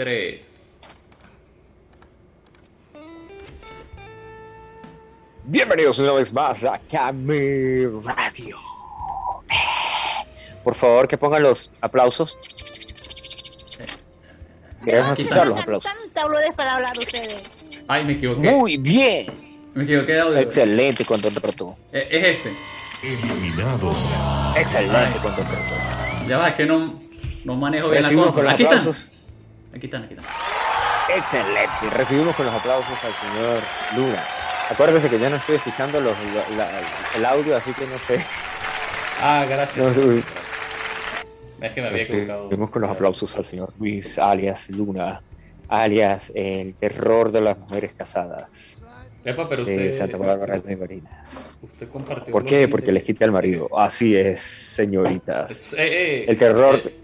Tres. Bienvenidos una vez más a Cami Radio. Por favor, que pongan los aplausos. Queremos Aquí escuchar los aplausos. Para hablar ustedes. Ay, me equivoqué. Muy bien. Me equivoqué de audio. Excelente control. Eh, Es este. Eliminado. Excelente control. Ya va, es que no, no manejo bien la Recibimos con cosa. los Aquí están. Aquí están, aquí están. Excelente. Recibimos con los aplausos al señor Luna. Acuérdese que yo no estoy escuchando los, la- la- el audio, así que no sé. Ah, gracias. No sé. Es que me había equivocado. Recibimos con los aplausos al señor Luis, alias Luna, alias el terror de las mujeres casadas Epa, pero de usted. Santa Bárbara de Marinas. Usted compartió. ¿Por qué? Porque de- les quita el marido. Así es, señoritas. Eh, eh, El terror- eh,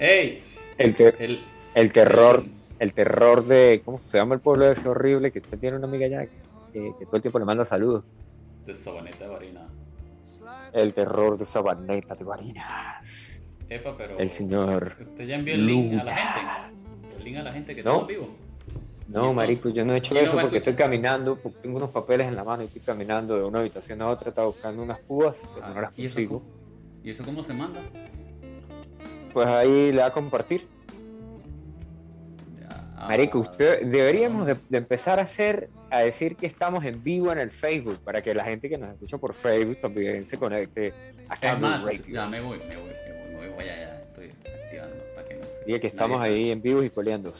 ¡Ey! El, ter- El. El terror, el terror de, ¿cómo se llama el pueblo ese horrible? Que usted tiene una amiga allá que, que todo el tiempo le manda saludos. De Sabaneta de Varina. El terror de Sabaneta de Marinas. Epa, pero. El señor Usted ya envió el link a la gente. El link a la gente que No. está vivo. No, marico, yo no he hecho ¿Quién lo eso porque estoy caminando, porque tengo unos papeles en la mano y estoy caminando de una habitación a otra, estaba buscando unas púas, pero no las Ah, ¿y, eso consigo. ¿Y eso cómo se manda? Pues ahí le va a compartir. Ah, Marico, usted deberíamos de, de empezar a hacer, a decir que estamos en vivo en el Facebook, para que la gente que nos escucha por Facebook también se conecte a Es más, ya me voy, me voy, me voy, me voy, ya, estoy activando para que no se- Diga que estamos nadie- ahí en vivos y coleando.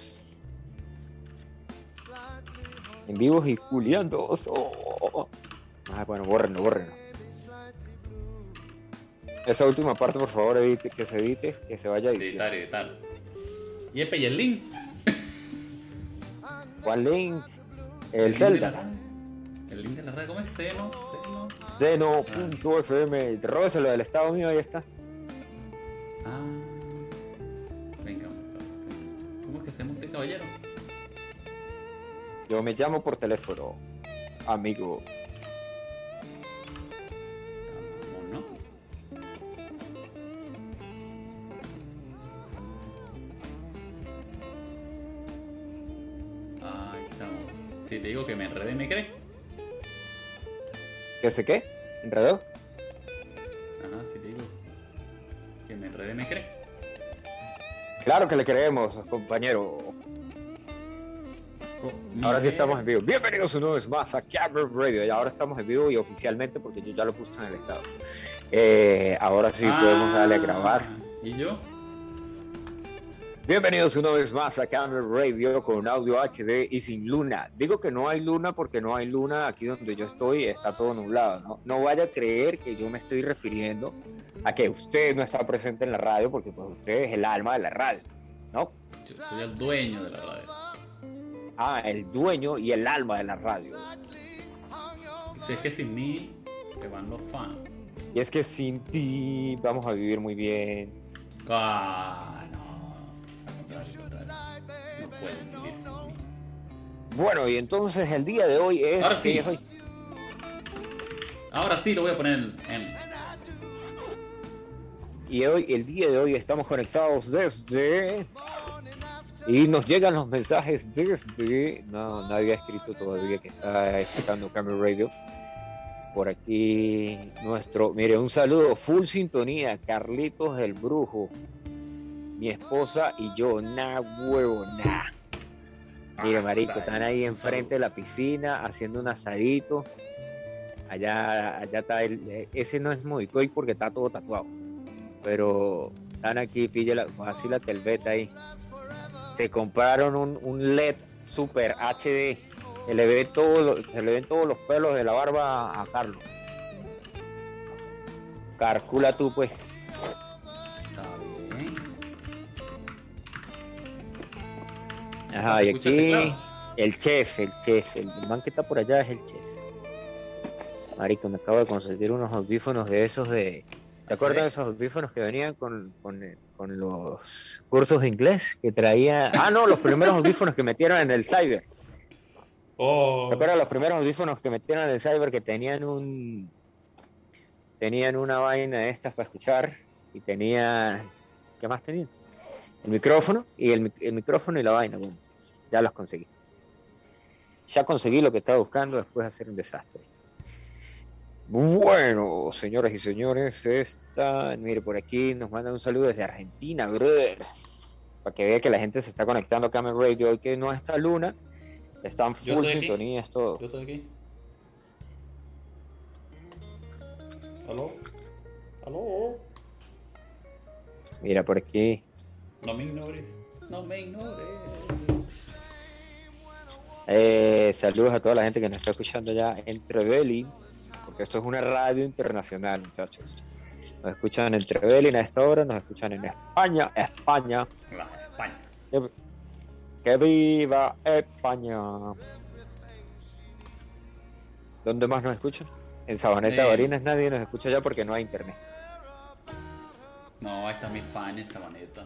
En vivos y culeando. Oh. Ah, bueno, bórrenlo, bórrenlo. Esa última parte, por favor, edite, que se edite, que se vaya a. Editar, editar. Epe, y el link. ¿Cuál link? El link la Zelda. red. El link de la red, ¿cómo es? Seno, Seno. Zeno.fm. Róbeselo del estado mío, ahí está. Ah. Venga. ¿Cómo es que se usted, caballero? Yo me llamo por teléfono, amigo. Si te digo que me enredé, ¿me crees? ¿Qué sé qué? ¿Enredó? Ajá, si te digo que me enredé, ¿me crees? Claro que le creemos, compañero. Ahora sí estamos en vivo. Bienvenidos una vez más a Camera Radio. Y ahora estamos en vivo y oficialmente porque yo ya lo puse en el estado. Eh, ahora sí podemos darle a grabar. Ah, ¿Y yo? Bienvenidos una vez más a Camera Radio con audio HD y sin luna. Digo que no hay luna porque no hay luna aquí donde yo estoy, está todo nublado. No, no vaya a creer que yo me estoy refiriendo a que usted no está presente en la radio porque pues usted es el alma de la radio, ¿no? Yo soy el dueño de la radio. Ah, el dueño y el alma de la radio. Si es que sin mí se van los fans. Y es que sin ti vamos a vivir muy bien. Ah, no. Pueden vivir sin mí. Bueno, y entonces el día de hoy es... Ahora ¿qué sí. hoy? Ahora sí lo voy a poner en. en- Y hoy, el día de hoy estamos conectados desde... Y nos llegan los mensajes desde... No, nadie ha escrito todavía que está escuchando Camera Radio. Por aquí nuestro... Mire, un saludo, full sintonía, Carlitos del Brujo. Mi esposa y yo, na huevo, na. Mire, marico, están ahí enfrente de la piscina haciendo un asadito. Allá, allá está el... Ese no es Movicoy porque está todo tatuado pero están aquí, pille la, así la telveta ahí. Se compraron un, un LED Super HD. Se le, ve todo se le ven todos los pelos de la barba a Carlos. Calcula tú, pues. Ajá, y ¿Escuchaste aquí el chef, el chef, el man que está por allá es el chef. Marico, me acabo de conseguir unos audífonos de esos de. ¿Te acuerdas de esos audífonos que venían con, con, con los cursos de inglés que traía? Ah, no, los primeros audífonos que metieron en el cyber. Oh. ¿Te acuerdas los primeros audífonos que metieron en el cyber que tenían un. Tenían una vaina de estas para escuchar y tenía. ¿Qué más tenían? El micrófono y el, el micrófono y la vaina. Bueno, ya los conseguí. Ya conseguí lo que estaba buscando después de hacer un desastre. Bueno, señoras y señores, esta, mire, por aquí nos mandan un saludo desde Argentina, brother. Para que vea que la gente se está conectando a Camel Radio hoy que no está Luna. Están full sintonía, es todo. Yo estoy aquí. ¿Aló? ¿Aló? Mira, por aquí. No me ignores. No me ignores. Eh, saludos a toda la gente que nos está escuchando ya en Trevelin, porque esto es una radio internacional, muchachos. Nos escuchan en Trevelin a esta hora, nos escuchan en España, España. La España. Que, que viva España. ¿Dónde más nos escuchan? En Sabaneta Eh. de Barinas nadie nos escucha ya porque no hay internet. No, ahí está mi fan en Sabaneta.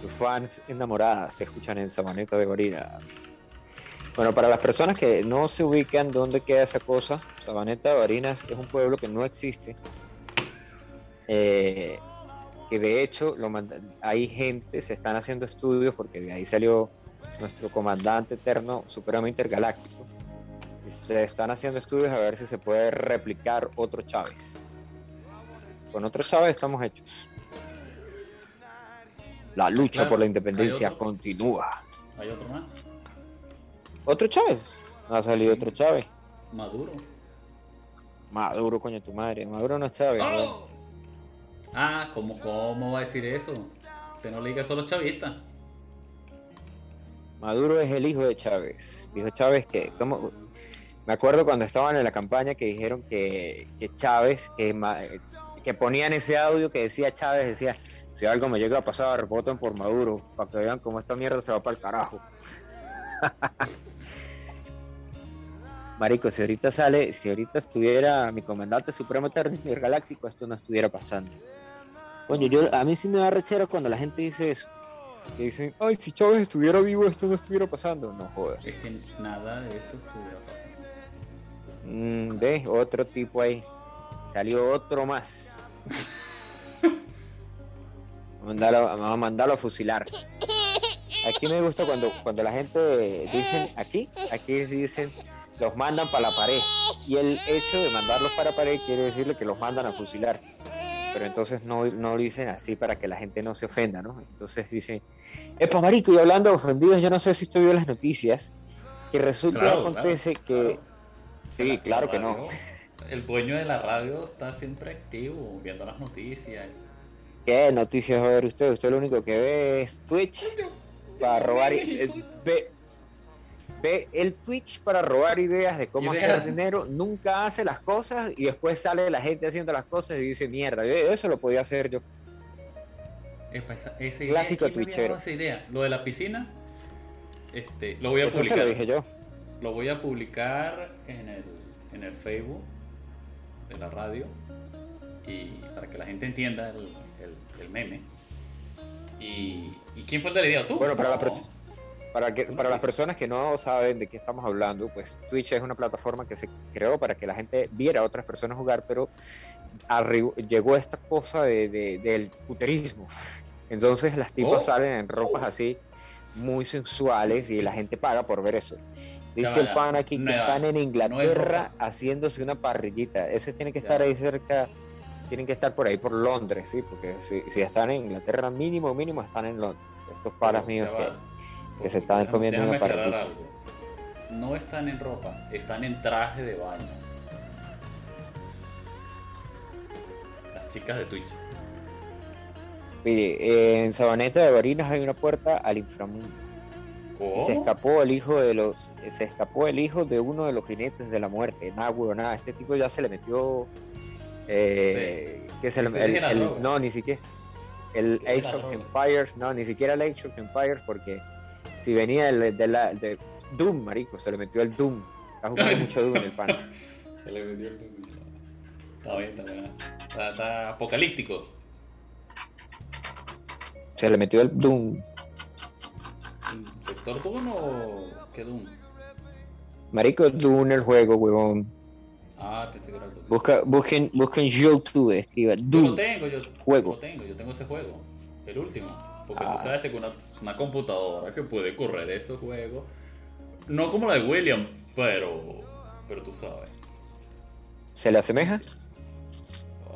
Tus fans enamoradas se escuchan en Sabaneta de Barinas. Bueno, para las personas que no se ubican dónde queda esa cosa, Sabaneta de Barinas es un pueblo que no existe. Eh, que de hecho hay gente, se están haciendo estudios porque de ahí salió nuestro comandante eterno Supremo Intergaláctico. Se están haciendo estudios a ver si se puede replicar otro Chávez. Con otro Chávez estamos hechos. La lucha Claro, por la independencia otro. continúa. ¿Hay otro más? ¿Otro Chávez? Ha salido otro Chávez. Maduro. Maduro, coño, tu madre. Maduro no es Chávez. ¡Oh! Ah, ¿cómo, ¿cómo va a decir eso? Usted no le diga solo chavista. Maduro es el hijo de Chávez. Dijo Chávez que. ¿cómo? Me acuerdo cuando estaban en la campaña que dijeron que, que Chávez, que, que ponían ese audio que decía Chávez, decía: Si algo me llega a pasar, voten por Maduro, para que vean cómo esta mierda se va para el carajo. Marico, si ahorita sale, si ahorita estuviera mi comandante supremo eterno galáctico, esto no estuviera pasando. Coño, yo, a mí sí me da rechera cuando la gente dice eso. Que dicen, ay, si Chávez estuviera vivo, esto no estuviera pasando. No jodas. Es que nada de esto estuviera pasando. Mm, ¿Ves? Otro tipo ahí. Salió otro más. A mandarlo, vamos a mandarlo a fusilar. Aquí me gusta cuando, cuando la gente dicen aquí, aquí dicen los mandan para la pared. Y el hecho de mandarlos para la pared quiere decirle que los mandan a fusilar. Pero entonces no, no lo dicen así para que la gente no se ofenda, ¿no? Entonces dicen, epa marico, y hablando de ofendidos, yo no sé si usted vio las noticias, que resulta Claro, acontece claro, que... claro. Sí, La- claro la que no. El dueño de la radio está siempre activo, viendo las noticias. ¿Qué noticias va a ver usted? Usted lo único que ve es Twitch para robar. eh, Ve, ve el Twitch para robar ideas de cómo Ideas. hacer dinero. Nunca hace las cosas y después sale la gente haciendo las cosas y dice mierda. Eso lo podía hacer yo. Epa, esa, esa idea, Clásico ¿quién me había twitchero. dado esa idea? Lo de la piscina, este, lo voy a Eso se publicar. lo dije yo. Lo voy a publicar en el, en el Facebook de la radio y para que la gente entienda el, el- meme. Y, ¿Y quién fue el de la idea? ¿Tú? Bueno, para, la para, que, para las personas que no saben de qué estamos hablando, pues Twitch es una plataforma que se creó para que la gente viera a otras personas jugar, pero arri- llegó esta cosa de, de- del puterismo. Entonces las tipas Oh. salen en ropas así muy sensuales y la gente paga por ver eso. Dice Ya, el pan aquí que Nueva- están en Inglaterra ropa. haciendose una parrillita. Esos tienen que Ya. estar ahí cerca, tienen que estar por ahí por Londres, sí, porque si, si están en Inglaterra mínimo, mínimo están en Londres. Estos paras míos Ya que... se estaban Déjame- comiendo déjame una algo. No están en ropa, están en traje de baño. Las chicas de Twitch. Mire, eh, en Sabaneta de Barinas hay una puerta al inframundo. Y se ¿Cómo? escapó el hijo de los, se escapó el hijo de uno de los jinetes de la muerte. Nada, nada. Este tipo ya se le metió. Eh, que se le- Ese el- el- droga. no, ni siquiera. El Age of. Empires, no, ni siquiera el Age of Empires, porque si venía el, de, la, de Doom, marico, se le metió el Doom. Está jugando mucho Doom el pan. Se le metió el tubo. Está bien, está bien. Está, está apocalíptico. Se le metió el Doom. ¿Doctor Doom o qué Doom? Marico, Doom el juego, huevón. Ah, pensé que era el. Busca, busquen, busquen YouTube, escriba Yo Doom. lo tengo, yo juego. lo tengo, yo tengo ese juego. El último. Porque Ah. tú sabes que una, una computadora que puede correr esos juegos. No como la de William, pero. Pero tú sabes. ¿Se le asemeja?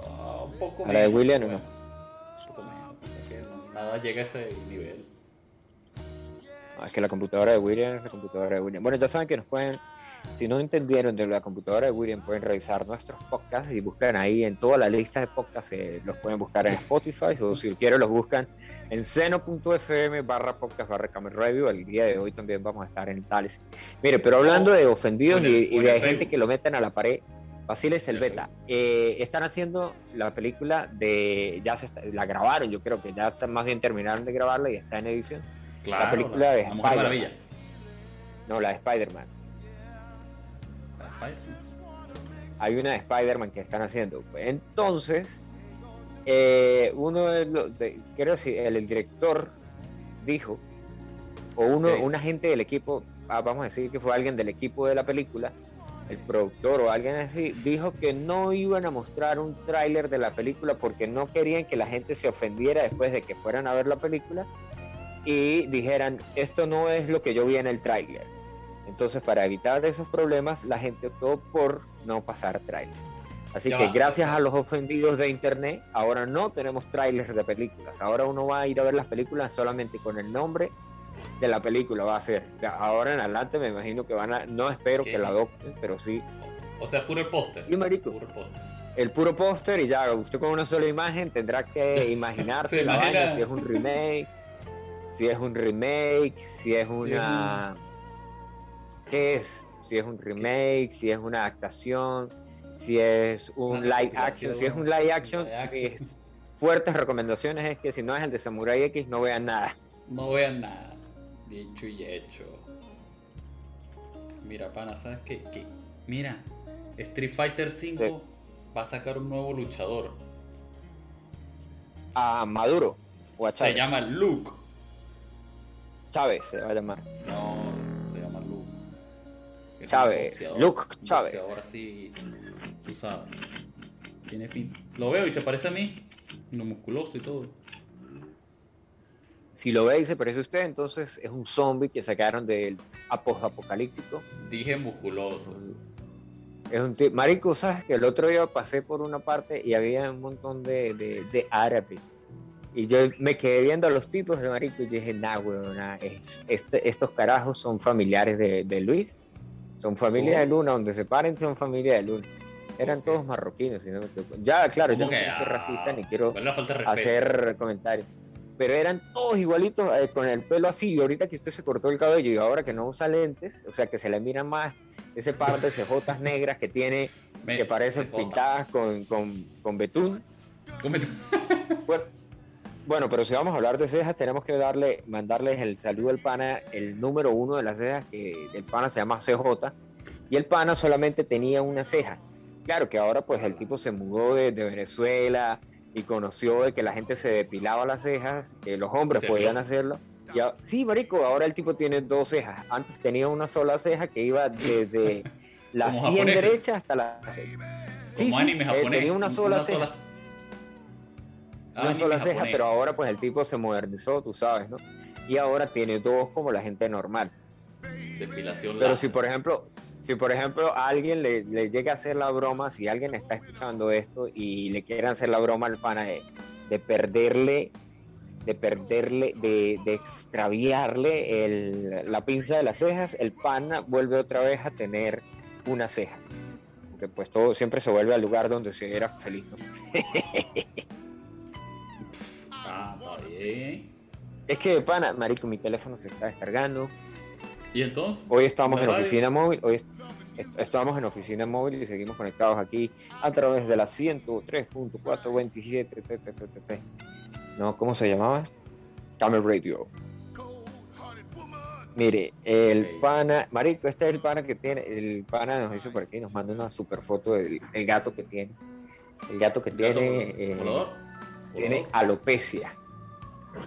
Ah, un poco A la de William, pues. ¿no? Un poco menos. que nada llega a ese nivel. Ah, es que la computadora de William es la computadora de William. Bueno, ya saben que nos pueden, si no entendieron de la computadora de William, pueden revisar nuestros podcasts y buscan ahí en toda la lista de podcasts, eh, los pueden buscar en Spotify o si quieren los buscan en seno.fm barra podcast barra Camel Radio. El día de hoy también vamos a estar en tales. Mire, pero hablando de ofendidos y, y de gente que lo meten a la pared, Basile Selveta, eh, están haciendo la película de, ya se está- la grabaron, yo creo que ya está, más bien terminaron de grabarla y está en edición. Claro. película de la Mujer Spider-Man. No, la de Spider-Man. Hay una de Spider-Man que están haciendo. Entonces, eh, uno de los, de- creo si el, el director dijo, o uno, Ok. un agente del equipo, ah, vamos a decir que fue alguien del equipo de la película, el productor o alguien así, dijo que no iban a mostrar un tráiler de la película porque no querían que la gente se ofendiera después de que fueran a ver la película y dijeran, esto no es lo que yo vi en el tráiler. Entonces, para evitar esos problemas, la gente optó por no pasar tráiler. Así Ya que va. gracias a los ofendidos de internet, ahora no tenemos trailers de películas. Ahora uno va a ir a ver las películas solamente con el nombre de la película. Va a ser. Ahora en adelante me imagino que van a, no espero ¿Qué? que la adopten, pero sí O sea, puro el póster. Sí, marico. Puro el póster. el puro póster y ya usted con una sola imagen tendrá que imaginarse Se la imagina. vaina, si es un remake, si es un remake, si es una... ¿Qué es? Si es un remake, si es una adaptación, si es un Una live action, si es un live action, live action. mis fuertes recomendaciones es que si no es el de Samurai X no vean nada. No vean nada. Dicho y hecho. Mira, pana, ¿sabes qué? ¿Qué? Mira, Street Fighter 5 Sí. va a sacar un nuevo luchador. A Maduro o a Se llama Luke. Chávez se va a llamar. No, Chávez, Luke Chávez. boxeador así, tú sabes. Tiene pin. Lo veo y se parece a mí. No musculoso y todo. Si lo ve y se parece a usted, entonces es un zombie que sacaron del apocalíptico. Dije musculoso. Es un tipo, marico, sabes que el otro día pasé por una parte y había un montón de, de, de árabes. Y yo me quedé viendo a los tipos de marico y dije, nah, weón, nah, es- este- estos carajos son familiares de, de Luis. Son familia de Luna, donde se paren son familia de Luna. Eran todos marroquinos, si no me equivoco. Ya, claro, yo ¿Cómo no quiero ser Ah, racista ni quiero hacer comentarios. Pero eran todos igualitos, eh, con el pelo así. Y ahorita que usted se cortó el cabello y ahora que no usa lentes, o sea que se le mira más ese par de cejotas negras que tiene, Me- que parecen pintadas con, con, con betún. Bueno, bueno, pero si vamos a hablar de cejas, tenemos que darle, mandarles el saludo al pana, el número uno de las cejas, que el pana se llama CJ, y el pana solamente tenía una ceja. Claro que ahora pues el tipo se mudó de, de Venezuela y conoció de que la gente se depilaba las cejas, que los hombres podían hacerlo. Y a- sí, marico, ahora el tipo tiene dos cejas. Antes tenía una sola ceja que iba desde la Como 100 japoneses. derecha hasta la... Sí, Como sí, anime eh, japonés. tenía una sola ceja una Anime sola ceja, pero ahora pues el tipo se modernizó, tú sabes, ¿no? Y ahora tiene dos como la gente normal. Depilación Pero si por ejemplo, si por ejemplo a alguien le, le llega a hacer la broma, si alguien está escuchando esto y le quieren hacer la broma al pana de, de perderle, de perderle, de, de extraviarle el- la pinza de las cejas, el pana vuelve otra vez a tener una ceja. Porque pues todo siempre se vuelve al lugar donde se era feliz, ¿no? Es que, pana, marico, mi teléfono se está descargando. ¿Y entonces? Hoy estamos ¿La en radio? oficina móvil, hoy est- est- estamos en oficina móvil y seguimos conectados aquí a través de la 103.427. te, te, te, te, te. No, ¿cómo se llamaba? Camel Radio. Mire, el pana, marico, este es el pana que tiene, el pana nos hizo por aquí, nos manda una super foto del el gato que tiene. El gato que ¿Gato tiene, eh, volador? tiene ¿Volador? alopecia.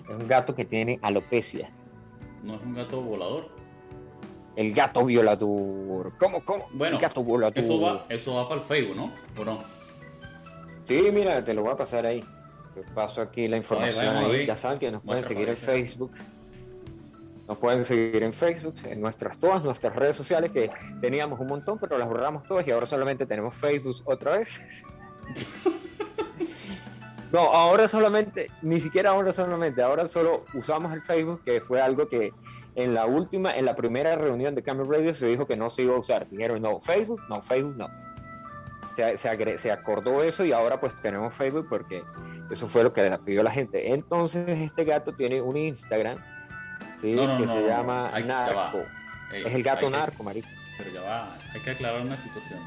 Es un gato que tiene alopecia. ¿No es un gato volador? El gato violador. ¿Cómo, cómo? Bueno, el gato violador. Eso va, eso va para el Facebook, ¿no? ¿O no? Sí, mira, te lo voy a pasar ahí. te paso aquí la información ahí. Ya saben que nos pueden seguir en. Facebook. Nos pueden seguir en Facebook, en nuestras todas nuestras redes sociales que teníamos un montón, pero las borramos todas y ahora solamente tenemos Facebook otra vez. No, ahora solamente, ni siquiera ahora solamente, ahora solo usamos el Facebook, que fue algo que en la última, en la primera reunión de Camel Radio se dijo que no se iba a usar. Dijeron, no, Facebook, no, Facebook no. Se, se, agre- se acordó eso y ahora pues tenemos Facebook porque eso fue lo que le pidió la gente. Entonces este gato tiene un Instagram, ¿sí? No, no, que no, se llama hay-. Narco. Ey, Es el gato hay que- narco, marico. Pero ya va, hay que aclarar una situación.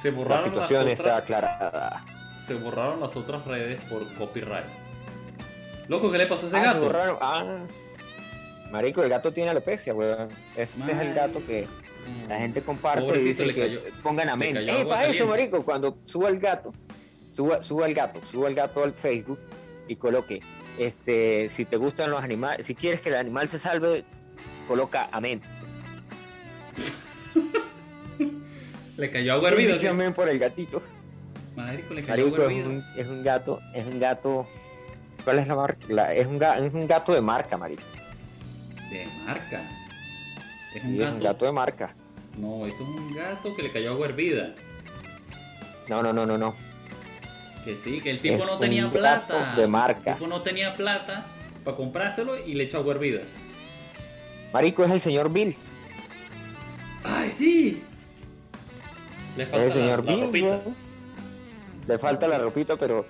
Se La borraron, situación las está otras, aclarada. Se borraron las otras redes por copyright. Loco, ¿qué le pasó a ese Ah, gato? Ah, marico, el gato tiene alopecia, weón. Este es el gato que Mm. la gente comparte y dice le que pongan Eh, agua para eso, marico, cuando suba el gato, suba, suba el gato, suba el gato al Facebook y coloque, este, si te gustan los animales, si quieres que el animal se salve, coloca amén. Le cayó agua hervida. ¿sí? amén por el gatito. Marico, le cayó Marico, es un, es un gato, es un gato, ¿cuál es la marca? La- es, un ga- es un gato de marca, marico. De marca. Es Sí, un es gato. un gato de marca. No, esto es un gato que le cayó agua hervida. No, no, no, no, no. Que sí, que el tipo Es no tenía un plata. gato de marca. El tipo no tenía plata para comprárselo y le echó agua hervida. Marico es el señor Bills. ¡Ay, sí! Le Es falta el señor la, la Bills. Le falta la ropita, pero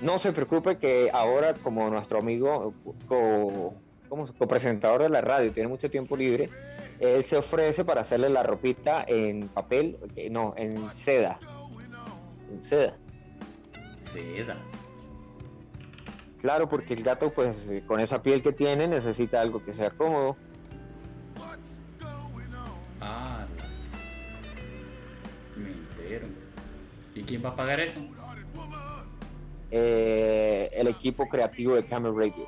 no se preocupe que ahora como nuestro amigo co, como copresentador de la radio tiene mucho tiempo libre, él se ofrece para hacerle la ropita en papel, eh, no, en seda. En seda. Seda. Claro, porque el gato pues con esa piel que tiene necesita algo que sea cómodo. Ah, me entero. ¿Y quién va a pagar eso? Eh, el equipo creativo de Camel Radio.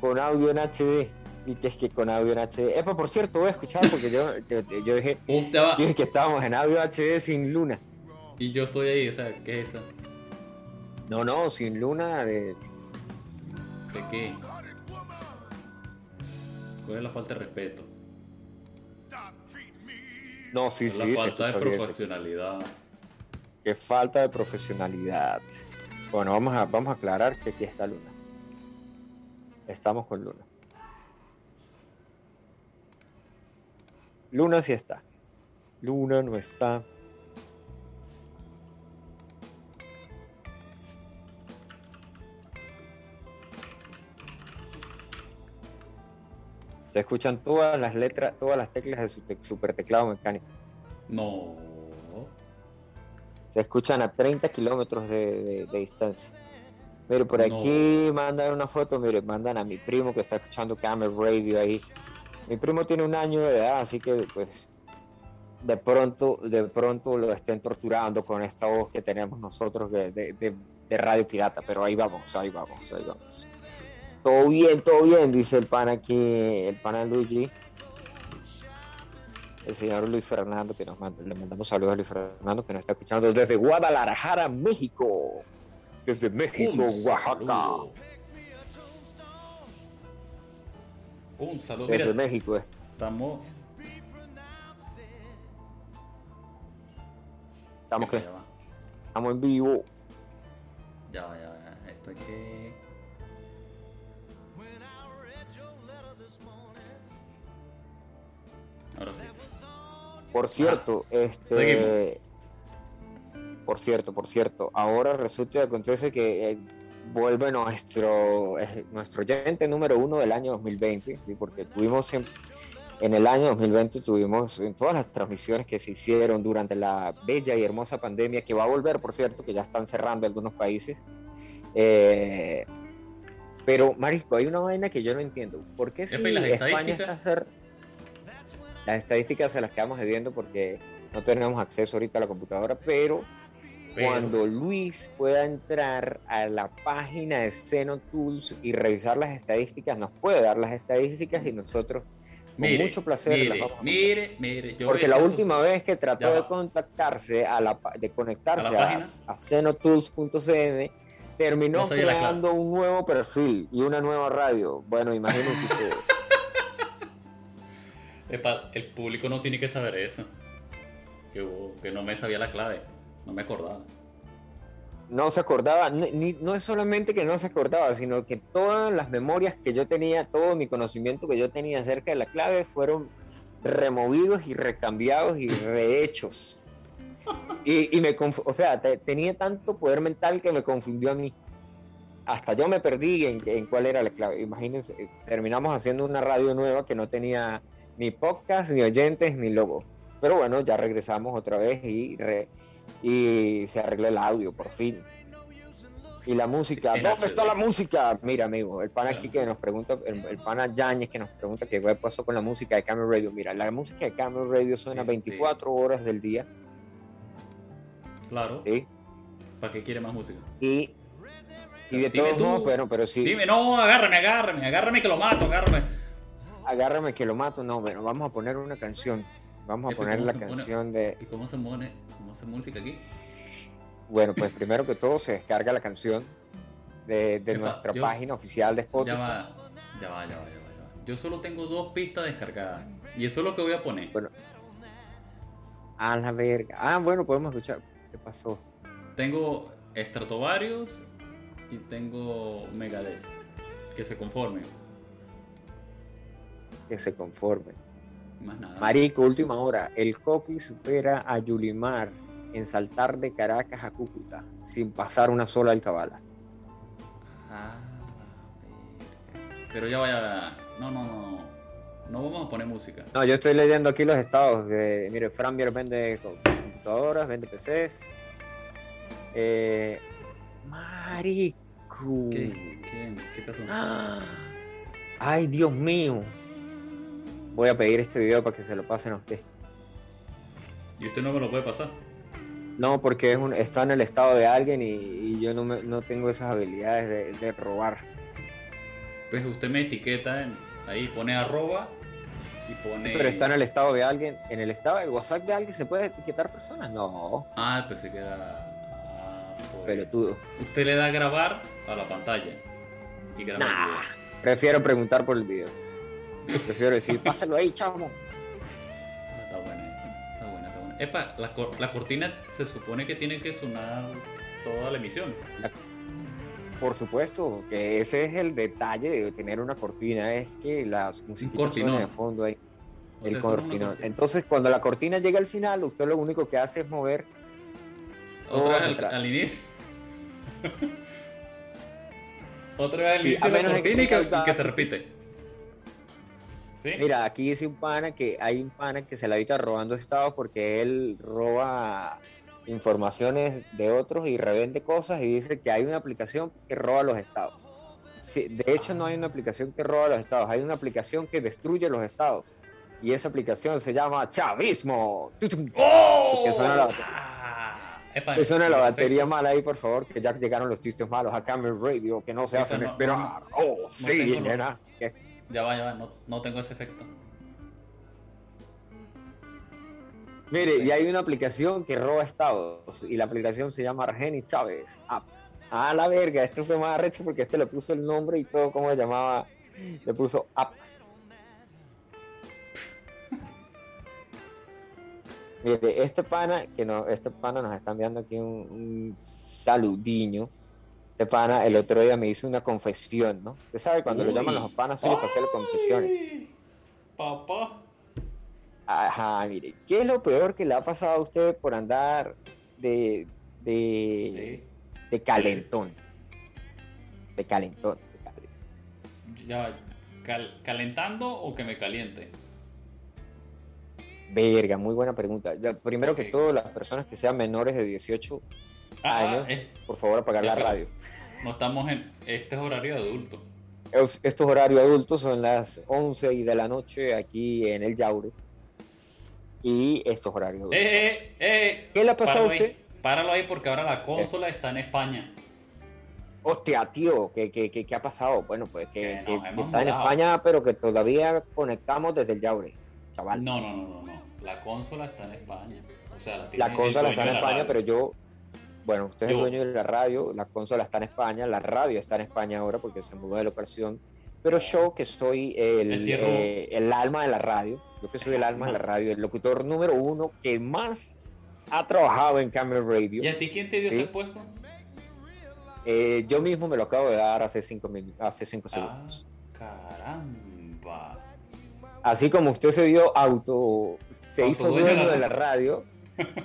Con audio en HD. Y que es que con audio en HD. Epa, por cierto, voy a escuchar porque yo, yo, yo dije, yo que estábamos en audio HD sin luna. Y yo estoy ahí, o sea, ¿qué es eso? No, no, sin luna de. ¿De qué? ¿Cuál es la falta de respeto? No, sí, Es sí, la falta de bien. Qué falta de profesionalidad. Bueno, vamos a, vamos a aclarar que aquí está luna. Estamos con luna. Luna sí está. Luna no está. Se escuchan todas las letras, todas las teclas de su super teclado mecánico. No. Se escuchan a 30 kilómetros de, de- de distancia. Mire, por No. aquí mandan una foto, mire, mandan a mi primo que está escuchando Camel Radio ahí. Mi primo tiene un año de edad, así que pues de pronto, de pronto lo estén torturando con esta voz que tenemos nosotros de, de- de- de Radio Pirata, pero ahí vamos, ahí vamos, ahí vamos. Todo bien, todo bien, dice el pan aquí, el pana Luigi. El señor Luis Fernando, que nos manda, le mandamos saludos a Luis Fernando, que nos está escuchando desde Guadalajara, México. Desde México, Un Oaxaca. saludo. Un saludo. Desde Mira, México. eh. estamos. Estamos, que, Ya estamos en vivo. ya ya va. Esto hay que. Ahora sí. Por cierto, este. Por cierto, por cierto, ahora resulta y acontece que eh, vuelve nuestro, eh, nuestro oyente número uno del año 2020, ¿sí? porque tuvimos en el año 2020 tuvimos en todas las transmisiones que se hicieron durante la bella y hermosa pandemia, que va a volver, por cierto, que ya están cerrando algunos países. Eh, pero, Marisco, hay una vaina que yo no entiendo. ¿Por qué si Epa, ¿y las España está cer- Las estadísticas se las quedamos debiendo porque no tenemos acceso ahorita a la computadora, pero Pero- cuando Luis pueda entrar a la página de Xeno Tools y revisar las estadísticas, nos puede dar las estadísticas y nosotros Mire, mucho placer las Mire, vamos a mire, mire. yo Porque la última vez que trató de contactarse, a la, de conectarse ¿A a, terminó No creando un nuevo perfil y una nueva radio. Bueno, imagínense ustedes. El público no tiene que saber eso. Que, no me sabía la clave. No me acordaba. No se acordaba, ni- no es solamente que no se acordaba, sino que todas las memorias que yo tenía, todo mi conocimiento que yo tenía acerca de la clave fueron removidos y recambiados y rehechos. Y, me o sea, te- tenía tanto poder mental que me confundió a mí. Hasta yo me perdí en, en cuál era la clave. Imagínense, terminamos haciendo una radio nueva que no tenía ni podcast, ni oyentes, ni logo. Pero bueno, ya regresamos otra vez y, re- y se arregló el audio, por fin. Y la música, ¿dónde está la música? Mira, amigo, el pana aquí que nos pregunta, el, el pana Yañez que nos pregunta qué pasó con la música de Camel Radio. Mira, la música de Camel Radio suena Este. 24 horas del día, Claro. ¿sí? ¿Para qué quiere más música? Y, y de todos modos, bueno, pero sí, Dime, no, agárrame, agárrame, agárrame que lo mato, agárrame. Agárrame que lo mato. No, bueno, vamos a poner una canción. Vamos a poner ¿cómo la pone? canción de... ¿Y cómo se pone, cómo se música aquí? Bueno, pues primero que todo se descarga la canción de, de nuestra yo- página oficial de Spotify. Ya va, ya va, ya va, ya va, ya va. Yo solo tengo dos pistas descargadas. Y eso es lo que voy a poner. Bueno. A la verga. Ah, bueno, podemos escuchar. ¿Qué pasó? Tengo Stratovarius y tengo Megadeth. Que se conformen. Que se conforme. Más nada. Marico, última hora. El Coqui supera a Yulimar en saltar de Caracas a Cúcuta sin pasar una sola alcabala. Ah. Pero ya vaya. No, no, no. No vamos a poner música. No, yo estoy leyendo aquí los estados. De, mire, Frambier vende co- computadoras, vende PCs. Eh, marico. ¿Qué? ¿Qué, qué pasó? Ah. Ay, Dios mío. Voy a pedir este video para que se lo pasen a usted. Y usted no me lo puede pasar. No, porque es un, está en el estado de alguien y, y yo no, me- no tengo esas habilidades de, de robar. Pues usted me etiqueta en- ahí, pone arroba y pone. Pero está en el estado de alguien. ¿En el estado del WhatsApp de alguien se puede etiquetar personas? No, Ah, pensé que era. Ah, pues. pelotudo. Usted le da a grabar a la pantalla. Y graba el Nah. video. Prefiero preguntar por el video. Prefiero decir, pásalo ahí, chamo. Ah, está buena esa. Está buena, está buena. Epa, la, cor- la cortina se supone que tiene que sonar toda la emisión. Por supuesto, que ese es el detalle de tener una cortina, es que las músicas de fondo ahí. O El cortinón. Entonces, cuando la cortina llega al final, usted lo único que hace es mover. Otra al, al inicio. Otra vez al Sí, inicio de la cortina y que, se repite. ¿Sí? Mira, aquí dice un pana que hay un pana que se la evita robando estados porque él roba informaciones de otros y revende cosas y dice que hay una aplicación que roba los estados. Sí, de hecho, no hay una aplicación que roba los estados, hay una aplicación que destruye los estados. Y esa aplicación se llama Chavismo. ¡Oh! Que suena la- Ah, epa, suena la batería mala ahí, por favor, que ya llegaron los chistes malos a Camel Radio, que no se Sí, hacen no, esperar. no, oh, sí, tengo los- nena. Ya va, ya va, no, no tengo ese efecto. Mire, y hay una aplicación que roba estados y la aplicación se llama Argeni Chávez App. Ah, la verga, este fue más arrecho porque este le puso el nombre y todo, ¿cómo se llamaba? Le puso App. Mire, este pana, que no, este pana nos está enviando aquí un, un saludiño. Pana el otro día me hizo una confesión, ¿no? Usted sabe, cuando lo Uy. llaman los panas suele pasar confesiones. Ay, Papá. Ajá, mire, ¿qué es lo peor que le ha pasado a usted por andar de, de, Sí. de calentón? De calentón. de calentón. Ya cal- ¿Calentando o que me caliente? Verga, muy buena pregunta. Ya, primero que todo, las personas que sean menores de 18, Ah, Años. es- por favor, apagar Ya, la radio. no estamos en. Este es horario adulto. Es- Estos horarios adultos son las 11 y de la noche aquí en el Yaure. Y estos horarios adultos. ¡Eh, eh, eh! ¿Qué le ha pasado a usted? ahí, páralo ahí porque ahora la consola está en España. Hostia, tío, ¿qué, qué, qué, qué ha pasado? Bueno, pues que, está en. España, pero que todavía conectamos desde el Yaure, chaval. No, no, no, no, no. La consola está en España. O sea, la, la consola está en España, radio. pero yo, bueno, usted es el dueño de la radio, la consola está en España, la radio está en España ahora porque se mudó de locación, pero yo que soy el, El eh, el alma de la radio, yo que soy el alma de la radio, el locutor número uno que más ha trabajado en Camera Radio, ¿Y a ti quién te dio Sí. ese puesto? eh, yo mismo me lo acabo de dar hace cinco, minu- hace cinco Ah, segundos. caramba. Así como usted se dio auto, se hizo dueño de la radio,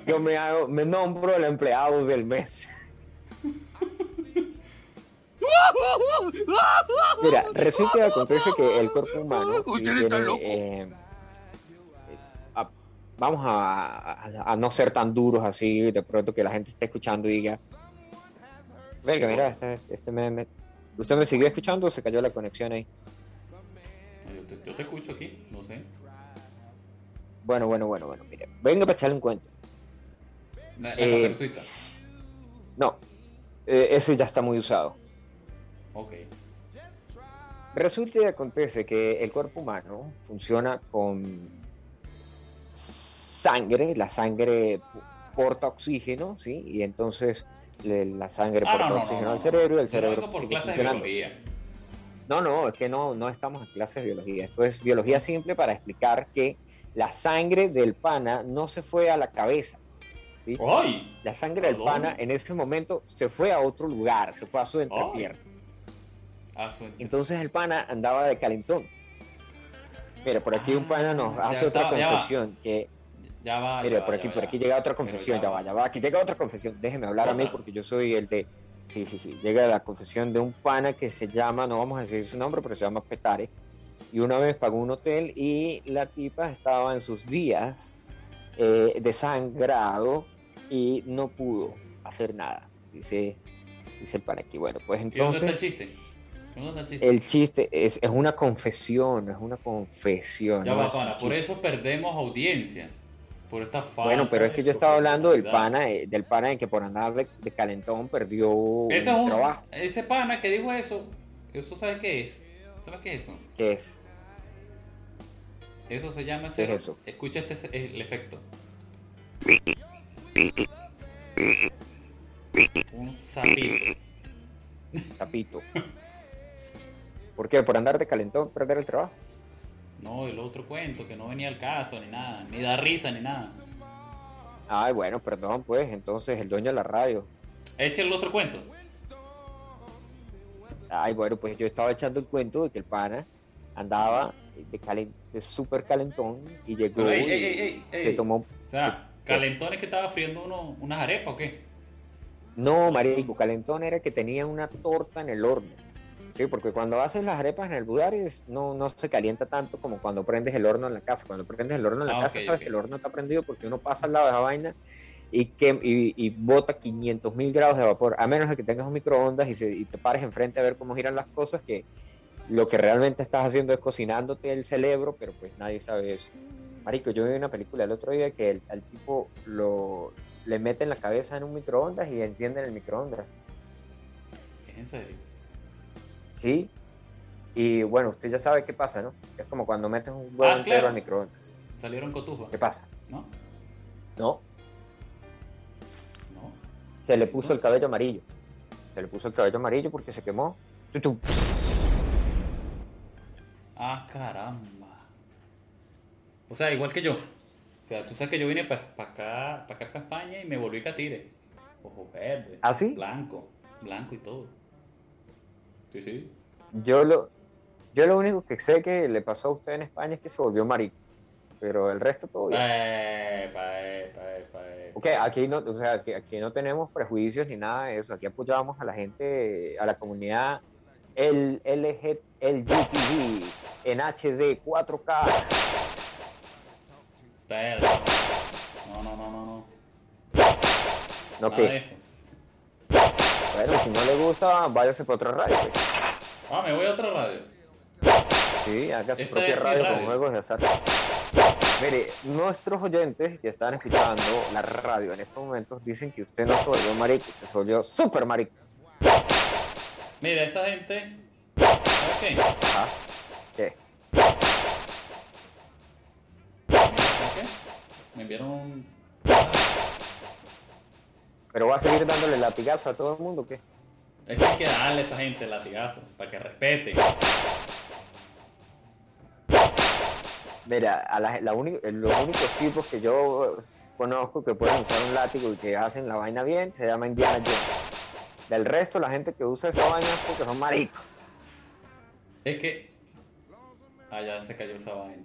yo me, hago, me nombro el empleado del mes. Mira, resulta que acontece que el cuerpo humano sí tiene, eh, a- vamos a, a- a no ser tan duros así, de pronto que la gente esté escuchando y diga, verga, mira, este, este meme, ¿usted me siguió escuchando o se cayó la conexión ahí? No, Yo te, yo te escucho aquí, no sé. Bueno, bueno, bueno, bueno, mire, venga para echarle un cuento. La, la Eh. No, eh, ese ya está muy usado. Ok. Resulta y acontece que el cuerpo humano funciona con sangre, la sangre porta oxígeno, ¿sí? Y entonces le- la sangre Ah, porta no, no, oxígeno no, no, al cerebro y el cerebro vengo por sigue clases de funcionando. biología. No, no, es que no, no estamos en clases de biología. Esto es biología simple para explicar que la sangre del pana no se fue a la cabeza. ¿Sí? ¡Ay! La sangre del ¿A pana en ese momento se fue a otro lugar, se fue a su entrepierna. Ah, su- Entonces el pana andaba de calentón. Mira, por aquí un pana nos Ah, hace ya otra está, ya va. confesión que, Ya va. mire, ya va, por ya aquí, va, por ya aquí va. llega otra confesión, ya va. va, ya va, aquí llega otra confesión, déjeme hablar a mí porque yo soy el de, sí, sí, sí, llega la confesión de un pana que se llama, no vamos a decir su nombre, pero se llama Petare, y una vez pagó un hotel y la tipa estaba en sus días eh, desangrado y no pudo hacer nada, dice, dice el pana aquí, bueno, pues ¿Y dónde está el entonces... chiste? ¿Dónde está el chiste? El chiste es, es una confesión, es una confesión. Ya no va, pana. Por eso perdemos audiencia. Por esta falta Bueno, pero es que yo estaba hablando del pana, eh, del pana en que por andar de, de calentón perdió Ese un, trabajo. ese pana que dijo eso, ¿eso sabes qué es? ¿Sabes qué es eso? ¿Qué es? Eso se llama... ¿Qué es ese- eso? Escucha este el efecto. Un sapito. Tapito. ¿Por qué? ¿Por andar de calentón perder el trabajo? No, el otro cuento que no venía al caso ni nada, ni da risa ni nada. Ay, bueno, perdón, pues, entonces el dueño de la radio. Eche el otro cuento. Ay, bueno, pues yo estaba echando el cuento de que el pana andaba de, calen- de súper calentón y llegó ey, y ey, ey, se tomó... O sea, calentones que estaba friendo uno, unas arepas o qué? No, marico, calentón era que tenía una torta en el horno. Sí, porque cuando haces las arepas en el Budaris no, no se calienta tanto como cuando prendes el horno en la casa. Cuando prendes el horno en la Ah, casa, ok, sabes ok. que el horno está prendido porque uno pasa al lado de esa vaina y, que, y, y bota 500 mil grados de vapor. A menos de que tengas un microondas y, se- y te pares enfrente a ver cómo giran las cosas, que lo que realmente estás haciendo es cocinándote el cerebro, pero pues nadie sabe eso. Marico, yo vi una película el otro día que el, al tipo lo, le meten la cabeza en un microondas y encienden el microondas. Es en serio. ¿Sí? Y bueno, usted ya sabe qué pasa, ¿no? Es como cuando metes un huevo Ah, entero claro. al microondas. Salieron cotufas, ¿Qué pasa? ¿no? No, No. se le puso el cabello amarillo. Se le puso el cabello amarillo porque se quemó. Tu, tu. Ah, caramba. O sea, igual que yo. O sea, tú sabes que yo vine para acá, para acá, para España y me volví catire. Ojo verde. ¿Ah, sí? Blanco. Blanco y todo. Sí, sí. Yo lo, yo lo único que sé que le pasó a usted en España es que se volvió marico. Pero el resto todo bien. Ok, aquí no, o sea, aquí, aquí no tenemos prejuicios ni nada de eso. Aquí apoyamos a la gente, a la comunidad el LG, LGTB en HD 4K. Verga. No, no, no, no, no. No, eso. bueno, si no le gusta, váyase para otra radio. pues. Ah, me voy a otra radio. Sí, haga su Esta propia radio, radio. con juegos de azar. Mire, nuestros oyentes que están escuchando la radio en estos momentos dicen que usted no se volvió marico, que se volvió super marico. Mira, esa gente. ¿Sabes qué? Ajá. ¿Qué? ¿Sabes qué? Me enviaron un. ¿Pero va a seguir dándole latigazo a todo el mundo o qué? Es que hay que darle a esa gente latigazo para que respete. Mira, a la- la única- los únicos tipos que yo conozco que pueden usar un látigo y que hacen la vaina bien se llama Indiana Jones. Del resto, la gente que usa esa vaina es porque son maricos. Es que. Ah, ya se cayó esa vaina.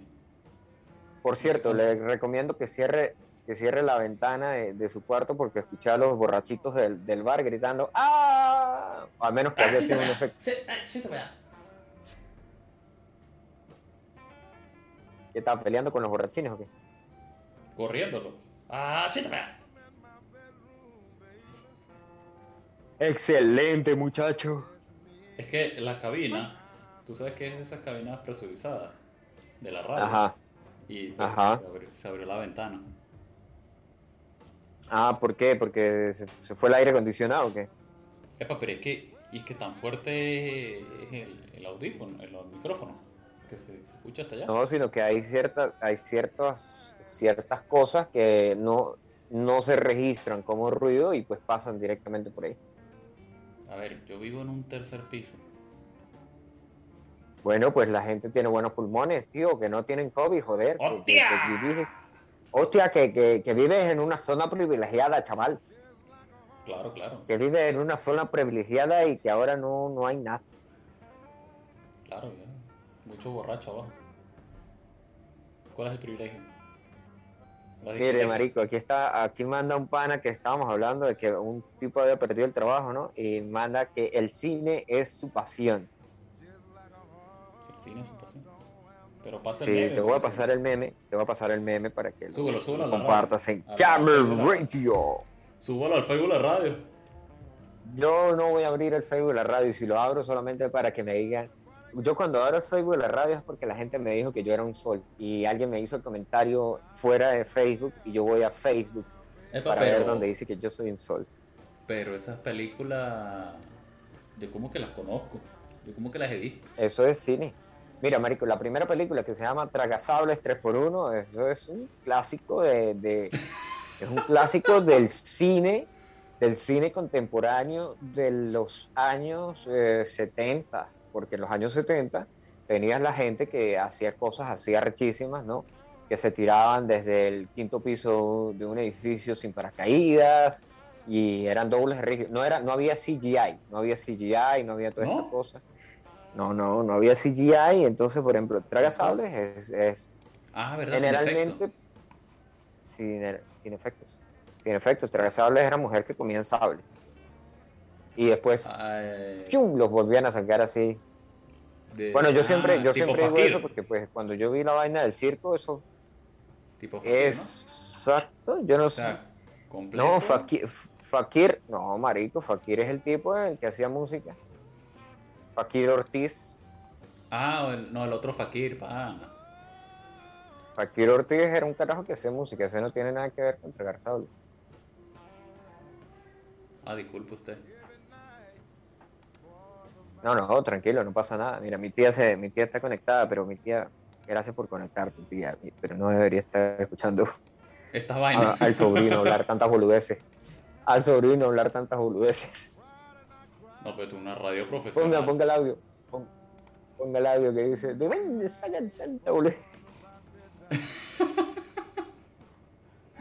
Por cierto, le recomiendo que cierre, que cierre la ventana de, de su cuarto porque escuché a los borrachitos del, del bar gritando ¡Ah! A menos que haya sido un efecto. Sí, ay, sí te vea. ¿Que estaba peleando con los borrachines o qué? Corriéndolo. Ah, sí te Excelente, muchacho. Es que la cabina, tú sabes que es de esas cabinas presurizadas de la radio. Ajá. Y pues, Ajá. Se, abrió, se abrió la ventana. Ah, ¿por qué? ¿Porque se, se fue el aire acondicionado o qué? Epa, pero es que, y es que tan fuerte es el, el audífono, el, micrófono, que se, se escucha hasta allá. No, sino que hay ciertas, hay ciertas, ciertas cosas que no, no se registran como ruido y pues pasan directamente por ahí. A ver, yo vivo en un tercer piso. Bueno, pues la gente tiene buenos pulmones, tío, que no tienen COVID, joder. que- ¡Hostia! que hostia, que, que, que vives en una zona privilegiada, chaval. Claro, claro, Que vives en una zona privilegiada y que ahora no, no hay nada. claro, ya. Mucho borracho abajo. ¿Cuál es el privilegio? Mire, marico, aquí está, aquí manda un pana que estábamos hablando de que un tipo había perdido el trabajo, ¿no? Y manda que el cine es su pasión. El cine es su pasión. Pero pasa Sí, el meme, te voy a porque pasar el meme, te voy a pasar el meme para que lo, Súbelo, súbelo a lo compartas en Camel radio. Súbalo al Facebook de la radio. Yo no voy a abrir el Facebook de la radio y si lo abro solamente para que me digan. Yo cuando abro el Facebook de la radio es porque la gente me dijo que yo era un sol y alguien me hizo el comentario fuera de Facebook y yo voy a Facebook Epa, para pero, ver donde dice que yo soy un sol. pero esas películas, yo como que las conozco. Yo como que las he visto. Eso es cine. Mira, Marico, la primera película que se llama Tragasables 3x1, eso es un clásico de, de- es un clásico del cine, del cine contemporáneo de los años eh, 70, porque en los años 70 tenías la gente que hacía cosas así arrechísimas, ¿no? Que se tiraban desde el quinto piso de un edificio sin paracaídas y eran dobles rígidos. No, era, no había CGI, no había CGI, no había todas ¿No? estas cosas. No, no, no había CGI, entonces, por ejemplo, Tragasables es, es Ah, ¿verdad? Generalmente sin, sin efectos. Sin efectos, Tragasables era mujer que comían sables. Y después, ¡chum! los volvían a sacar así. De- Bueno, yo siempre, ah, yo siempre digo Fakir, eso porque pues cuando yo vi la vaina del circo, eso Tipo Fakir, es ¿no? exacto, yo no O sé. sea, completo. No, Fakir, Fakir, no, marico, Fakir es el tipo el que hacía música. Fakir Ortiz. Ah, el- no, el otro Fakir, pa. Fakir Ortiz era un carajo que hacía música, ese no tiene nada que ver con entregar sable. Ah, disculpe usted. No, no, tranquilo, no pasa nada. Mira, mi tía se, mi tía está conectada, pero mi tía, gracias por conectarte, tía, pero no debería estar escuchando Estas a- vainas. al sobrino hablar tantas boludeces. Al sobrino hablar tantas boludeces. No, pero tú una radio profesional. Ponga, ponga el audio. Ponga, ponga el audio que dice, ¿de dónde sacan tanta boludez?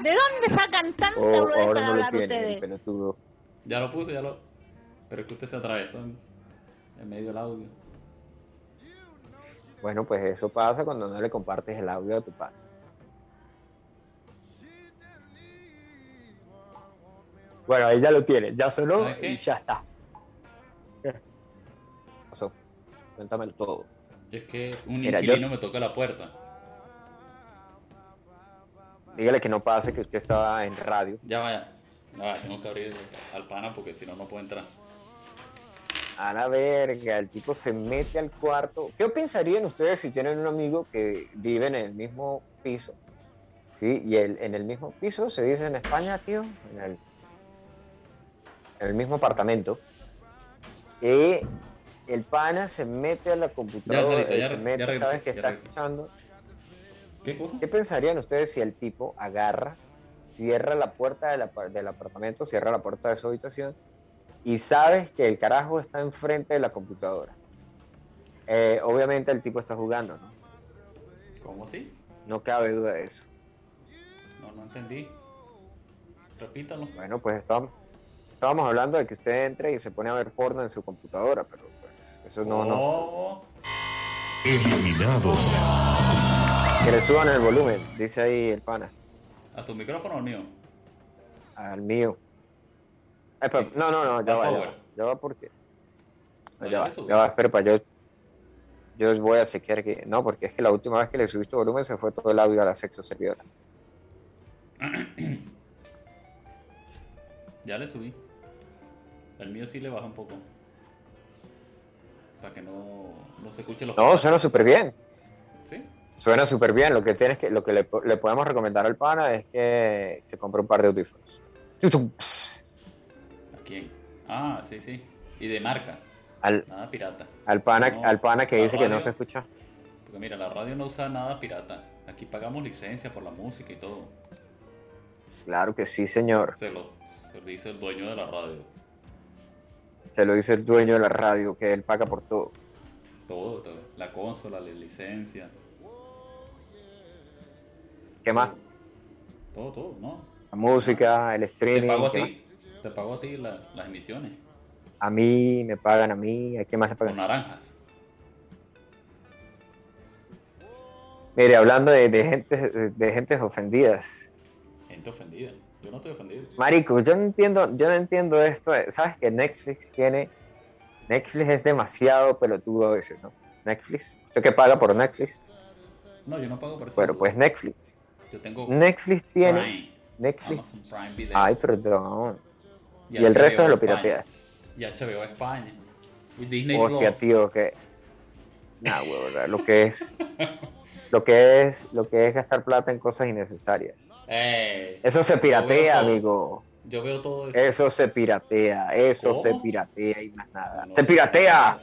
¿De dónde sacan tanta Oh, boludez para no hablar tiene, ustedes? Ya lo puse, ya lo. Pero es que usted se atravesó en, medio del audio. Bueno, pues eso pasa cuando no le compartes el audio a tu padre. Bueno, ahí ya lo tiene, ya sonó y ya está. ¿Qué pasó? Cuéntamelo todo. Es que un Mira, yo- inquilino me toca la puerta. Dígale que no pase, que usted estaba en radio. Ya vaya. Ya vaya, tengo que abrir al pana porque si no, no puedo entrar. A la verga, el tipo se mete al cuarto. ¿Qué pensarían ustedes si tienen un amigo que vive en el mismo piso? Sí, y el, en el mismo piso se dice en España, tío, en el, en el mismo apartamento. Y el pana se mete a la computadora, Carlito, ya se mete, ya regresé, sabes que ya está regresé. escuchando. ¿Qué? ¿Qué pensarían ustedes si el tipo agarra, cierra la puerta del apartamento, cierra la puerta de su habitación y sabes que el carajo está enfrente de la computadora? Eh, obviamente el tipo está jugando, ¿no? ¿Cómo así? No cabe duda de eso. No, no entendí. Repítalo. Bueno, pues estábamos, estábamos hablando de que usted entre y se pone a ver porno en su computadora, pero pues eso no, no. Oh, Eliminado. Que le suban el volumen, dice ahí el pana, ¿A tu micrófono o al mío? al mío. Eh, pero- no, no, no, ya va, ya va, ya va porque... No, ya va, ya va, espera, yo... Yo voy a chequear que... No, porque es que la última vez que le subiste volumen se fue todo el audio a la sexo servidora. Ya le subí. El mío sí le baja un poco. Para que no, no se escuche los No, suena súper bien. ¿Sí? Suena súper bien. Lo que tienes que, lo que le, le podemos recomendar al pana es que se compre un par de audífonos. Tutum, ps. ¿A quién? Ah, sí, sí. Y de marca. Al, Nada pirata. al pana, No, al pana que dice que no se escucha. Porque mira, la radio no usa nada pirata. Aquí pagamos licencia por la música y todo. Claro que sí, señor. Se lo, se lo dice el dueño de la radio. Se lo dice el dueño de la radio, que él paga por todo. Todo, todo. La consola, la licencia. ¿Qué más? Todo, todo, ¿no? La música, el Te streaming. pago a ¿qué ti. Te pago a ti la- las emisiones. A mí, me pagan a mí. ¿A quién más le Con pagan? naranjas. Mire, hablando de, de gente, de gentes ofendidas. Gente ofendida. Yo no estoy ofendido. Marico, yo no entiendo, yo no entiendo esto. ¿Sabes que Netflix tiene... Netflix es demasiado pelotudo a veces, ¿no? Netflix. ¿Usted qué paga por Netflix? No, yo no pago por eso. Bueno, pues Netflix. Yo tengo Netflix tiene... Prime, Netflix... Prime Video. Ay, perdón. Y el resto se lo España. piratea. Y HBO España. Y Disney Hostia, Plus. tío, que. Nah, huevón, lo que es. Lo que es, lo que es gastar plata en cosas innecesarias. Eh, Eso se piratea, amigo. yo veo todo eso. Eso se piratea, eso ¿Cómo? se piratea y más nada. No, ¡Se piratea!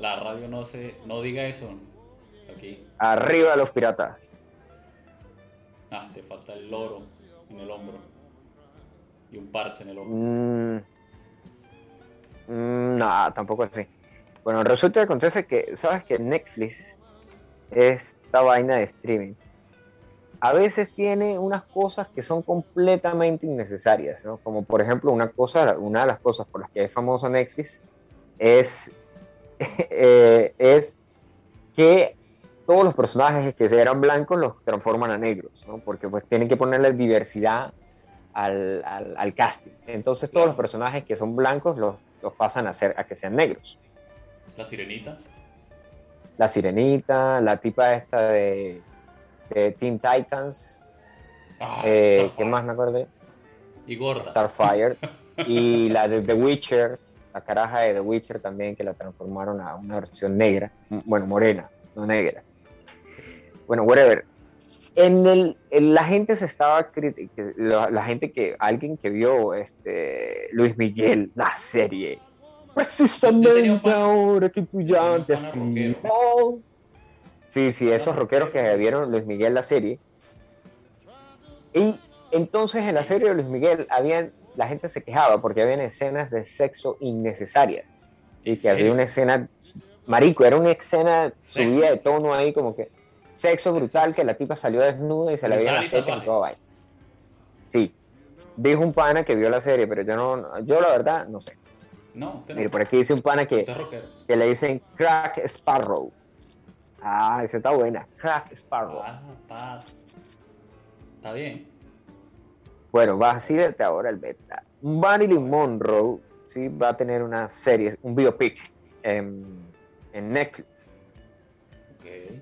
La radio no se, no diga eso. Aquí. Arriba los piratas. Ah, te falta el loro en el hombro. Y un parche en el hombro. Mm, mm, no, tampoco así. Bueno, resulta que acontece que, ¿sabes que Netflix, esta vaina de streaming, a veces tiene unas cosas que son completamente innecesarias, ¿no? Como por ejemplo, una cosa, una de las cosas por las que es famoso Netflix es, eh, es que todos los personajes que eran blancos los transforman a negros, ¿no? Porque pues tienen que ponerle diversidad al, al- al casting. Entonces todos los personajes que son blancos los, los pasan a, ser, a que sean negros. La sirenita. La sirenita, la tipa esta de, de Teen Titans, Ah, eh. ¿qué más me acordé? Y gorda. Starfire. y la de The Witcher, la caraja de The Witcher también, que la transformaron a una versión negra, bueno, morena, no negra. Bueno, whatever. En el, en la gente se estaba la, la gente que, alguien que vio este, Luis Miguel, la serie, precisamente ahora que tú ya te. Sí, sí, esos rockeros que vieron Luis Miguel la serie. Y entonces en la serie de Luis Miguel habían, la gente se quejaba porque habían escenas de sexo innecesarias. Y ¿En que había una escena, marico, era una escena subida de tono ahí como que sexo brutal, que la tipa salió desnuda y se le veía la teta y todo vaina. Sí. Dijo un pana que vio la serie, pero yo no, yo la verdad no sé. No, usted no. Mire, por aquí dice un pana que, que le dicen Crack Sparrow. Ah, esa está buena. Crack Sparrow. Ah, está. Está bien. Bueno, vacílate ahora el beta. Marilyn Monroe sí va a tener una serie, un biopic en, en Netflix.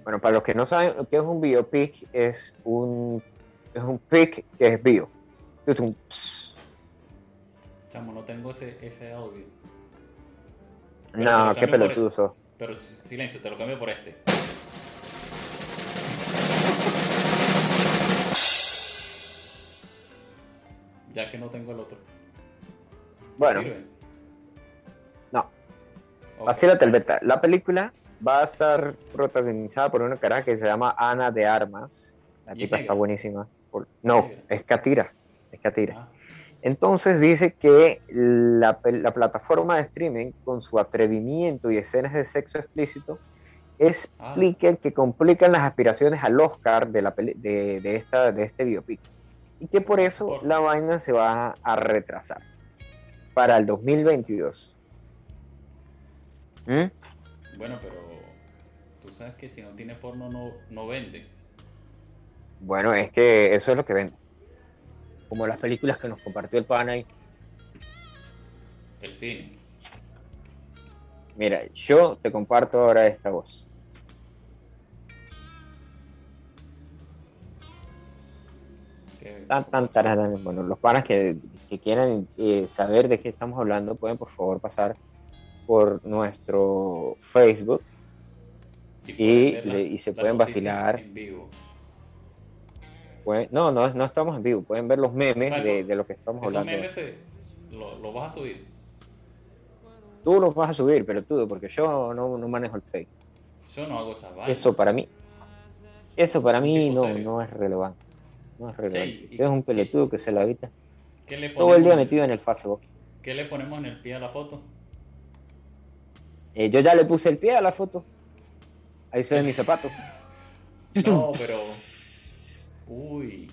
Bueno, para los que no saben qué es un biopic, es un, es un pic que es bio. Chamo, no tengo ese, ese audio. Pero No, qué por pelotudo sos. Pero silencio, te lo cambio por este. Ya que no tengo el otro. ¿Te Bueno, sirve? no. Ok. Vacílate el beta. La película va a estar protagonizada por una caraja que se llama Ana de Armas. La ¿Y es tipa está buenísima. No, es Katira. Es Katira. Ah, Entonces dice que la, la plataforma de streaming, con su atrevimiento y escenas de sexo explícito, explica que complican las aspiraciones al Oscar de, la de, de esta, de este biopic. Y que por eso Por- la vaina se va a retrasar para el 2022. ¿Mm? Bueno, pero sabes que si no tiene porno no, no vende. Bueno, es que eso es lo que vende. Como las películas que nos compartió el pana ahí. El cine. Mira, yo te comparto ahora esta voz. Tan, tan, tararán. Bueno, los panas que, que quieran eh, saber de qué estamos hablando pueden por favor pasar por nuestro Facebook. Y ver la- le- y se pueden vacilar. En vivo. Pueden- no, no, no estamos en vivo. Pueden ver los memes Ah, de, eso- de lo que estamos Esos hablando. memes se- lo, lo vas a subir. Tú los vas a subir, pero tú, porque yo no, no manejo el Facebook. Yo no hago esas vainas. Eso para mí, eso para mí no, no es relevante. No es relevante. Sí, y- Usted es un pelotudo que se la evita ¿Qué le todo el día metido en el Facebook. ¿Qué le ponemos en el pie a la foto? Eh, yo ya le puse el pie a la foto. Ahí se ve mi zapato. No, pero. Uy.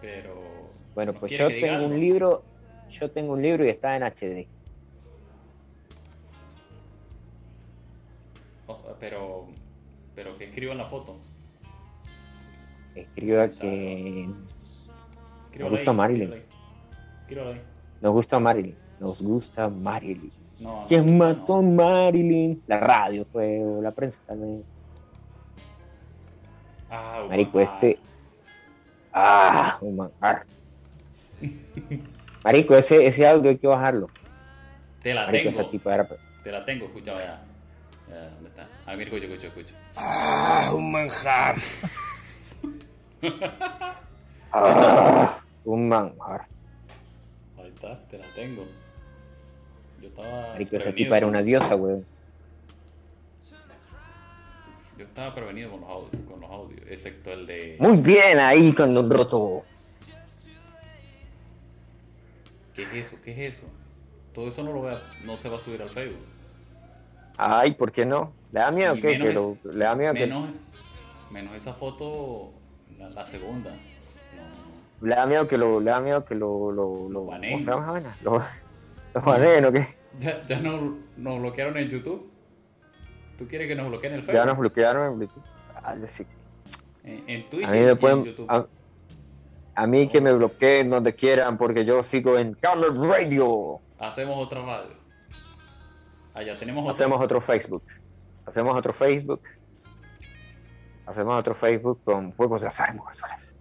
Pero. Bueno, ¿no pues yo tengo algo? un libro, yo tengo un libro y está en HD. Oh, Pero. Pero que escribo en la foto. Escriba que Escríbalo gusta Marilyn. nos gusta Marilyn. Nos gusta Marilyn. No, ¿Quién no. mató a Marilyn? La radio fue, o la prensa tal vez. Ah, Marico, este. Ah, un manjar. Marico, ese, ese audio hay que bajarlo. Te la Marico, tengo. esa tipa era. Te la tengo, escucha, ya. Ya, ¿Dónde está? Ah, mira, escucha, escucha, escucha. Ah, un manjar. Ah, un manjar. Ahí está, te la tengo. Yo estaba. Marico, esa tipa era una diosa, weón. Yo estaba prevenido con los audios, con los audios excepto el de. Muy bien ahí con Don Roto. ¿Qué es eso? ¿Qué es eso? Todo eso no lo voy a- no se va a subir al Facebook. Ay, ¿por qué no? ¿Le da miedo Y que, menos que lo, le da miedo que Menos, menos esa foto, la, la segunda. No, le da miedo que lo le da miedo que lo lo, lo. Lo, baneen, ¿o qué? Ya, ya no, nos bloquearon en YouTube. ¿Tú quieres que nos bloqueen el Facebook? Ya nos bloquearon en Bluetooth. Ah, sí. En, en Twitch A mí y en YouTube. a, a mí que me bloqueen donde quieran porque yo sigo en Carlos Radio. Hacemos otra radio. Allá tenemos otra. Hacemos otro Facebook. Hacemos otro Facebook. Hacemos otro Facebook con juegos de azar en mujeres.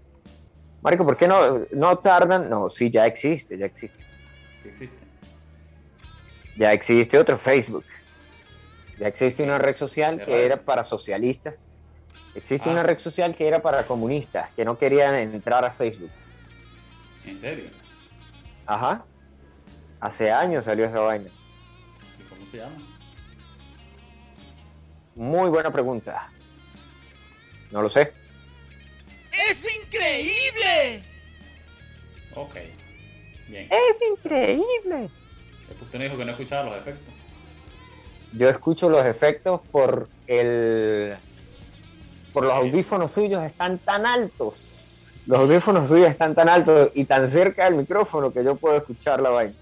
Marico, ¿por qué no, no tardan? No, sí, ya existe, ya existe. existe. Ya existe otro Facebook. Ya existe una red social que era para socialistas. Existe Ah. una red social que era para comunistas, que no querían entrar a Facebook. ¿En serio? Ajá. Hace años salió esa vaina. ¿Y cómo se llama? Muy buena pregunta. No lo sé. ¡Es increíble! Ok. Bien. Es increíble. Después usted no dijo que no escuchaba los efectos. Yo escucho los efectos por el por los audífonos suyos están tan altos. Los audífonos suyos están tan altos y tan cerca del micrófono que yo puedo escuchar la vaina.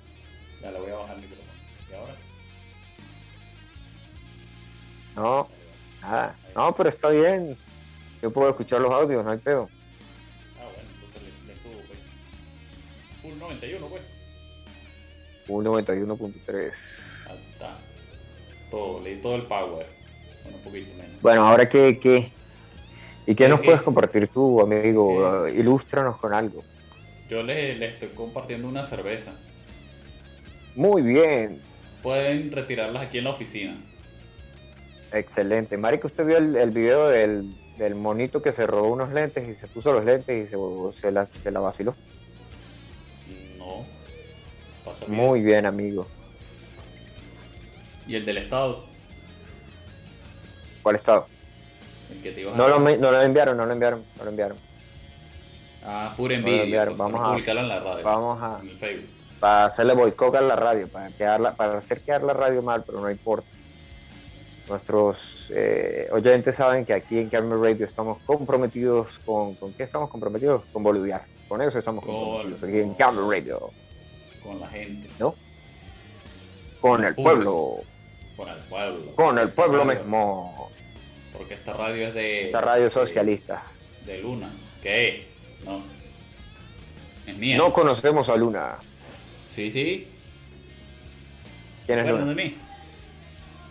Ya le voy a bajar el micrófono. ¿Y ahora? No, nada. No, pero está bien. Yo puedo escuchar los audios, no hay pedo. Ah, bueno, entonces le, le subo, pues. Full 91, pues. Un 91.3. Ahí está. Todo, le di todo el power. Bueno, un poquito menos. Bueno, ahora qué, qué. ¿Y qué ¿Qué, nos qué? puedes compartir tú, amigo? ¿Qué? Ilústranos con algo. Yo le, le estoy compartiendo una cerveza. Muy bien, Pueden retirarlas aquí en la oficina. excelente. Marico, ¿usted vio el, el video del, del monito que se robó unos lentes y se puso los lentes y se, se, la, se la vaciló? Muy bien, amigo. ¿Y el del Estado? ¿Cuál estado? El que te ibas a- No lo, me- no lo enviaron, no lo enviaron, no lo enviaron. Ah, pura lo envidia. vamos a- publicarlo en la radio. Vamos a, En el Facebook. para hacerle boicot a la radio, para, quedarla, para hacer quedar la radio mal, pero no importa. Nuestros eh, oyentes saben que aquí en Camel Radio estamos comprometidos con... ¿Con qué estamos comprometidos? Con boliviar. Con eso estamos comprometidos aquí en Camel Radio. Con la gente. ¿No? Con el pueblo. Con el pueblo. Con el pueblo mismo. Porque esta radio es de. Esta radio socialista. De, de Luna. ¿Qué? No. Es mía. No conocemos a Luna. Sí, sí. ¿Quién es Bueno, Luna? de mí.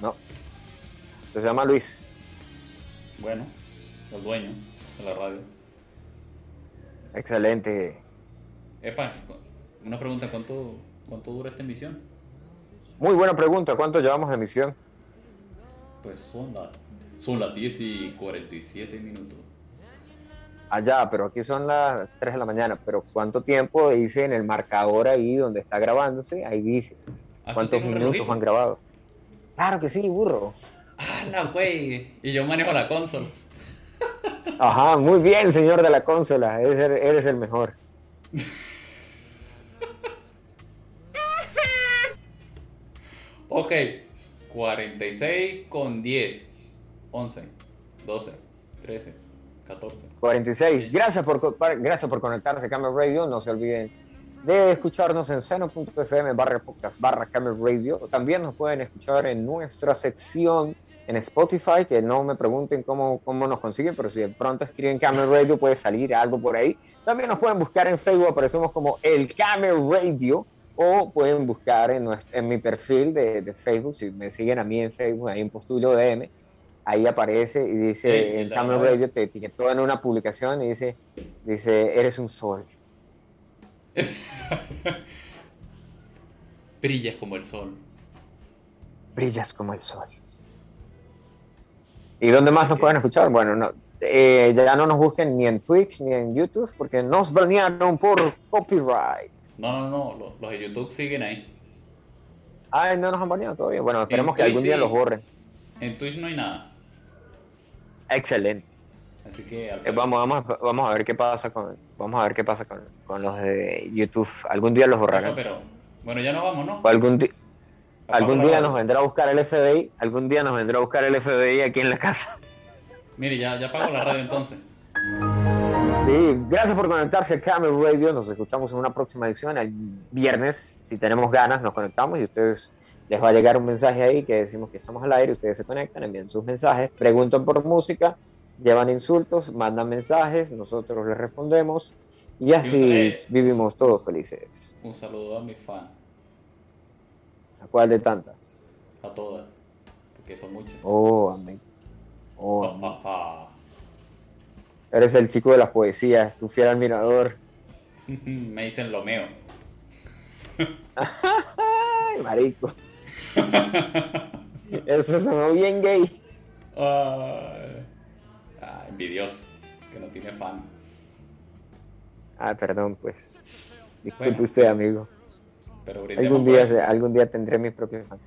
No. Se llama Luis. Bueno, el dueño de la radio. Excelente. Epa, una pregunta: ¿cuánto, cuánto dura esta emisión? Muy buena pregunta. ¿Cuánto llevamos de emisión? Pues son las son las 10 y 47 minutos. Allá, pero aquí son las 3 de la mañana. Pero ¿cuánto tiempo dice en el marcador ahí donde está grabándose? Ahí dice. Ah, ¿eso ¿Cuántos minutos han grabado? Claro que sí, burro. ¡Hala, güey! Y yo manejo la consola. Ajá, muy bien, señor de la consola. Eres el mejor. Ok, 46 con 10, 11, 12, 13, 14. 46. Gracias por, gracias por conectarse a Camel Radio. No se olviden de escucharnos en seno.fm barra podcast barra Camel Radio. También nos pueden escuchar en nuestra sección en Spotify, que no me pregunten cómo, cómo nos consiguen, pero si de pronto escriben Camel Radio puede salir algo por ahí. También nos pueden buscar en Facebook, aparecemos como el Camel Radio. O pueden buscar en, en mi perfil de, de Facebook, si me siguen a mí en Facebook, ahí en Postulo DM, ahí aparece y dice Camel verdad. Radio te etiquetó en una publicación y dice, dice, eres un sol. Brillas como el sol. brillas como el sol. ¿Y dónde más nos pueden escuchar? Bueno, no, eh, ya no nos busquen ni en Twitch ni en YouTube porque nos banearon por copyright. No, no, no, los, los de YouTube siguen ahí. Ay, no nos han baneado todavía. Bueno, esperemos que algún día sí. los borren. En Twitch no hay nada. Excelente. Así que Eh, vamos, vamos, a- vamos a ver qué pasa con, vamos a ver qué pasa con, con los de YouTube. Algún día los borrarán. pero bueno, ya nos vamos, ¿no? O algún, Apago algún día nos vendrá a buscar el FBI. Algún día nos vendrá a buscar el FBI aquí en la casa. Mire, ya, ya apago la radio entonces. Sí, gracias por conectarse a Camel Radio. Nos escuchamos en una próxima edición. El viernes, si tenemos ganas, nos conectamos y ustedes les va a llegar un mensaje ahí que decimos que estamos al aire. Ustedes se conectan, envían sus mensajes, preguntan por música, llevan insultos, mandan mensajes, nosotros les respondemos y así vivimos todos felices. Un saludo a mis fans, ¿A cuál de tantas? a todas, porque son muchas. Oh, amén. Oh, amén. Eres el chico de las poesías, tu fiel admirador. Me dicen Lomeo. Ay, marico. Eso sonó bien gay. Ay, ah, envidioso, que no tiene fan. Ah, perdón, pues. Disculpe Bueno. usted, amigo. Pero brindemos Algún día, se- algún día tendré mis propios fans.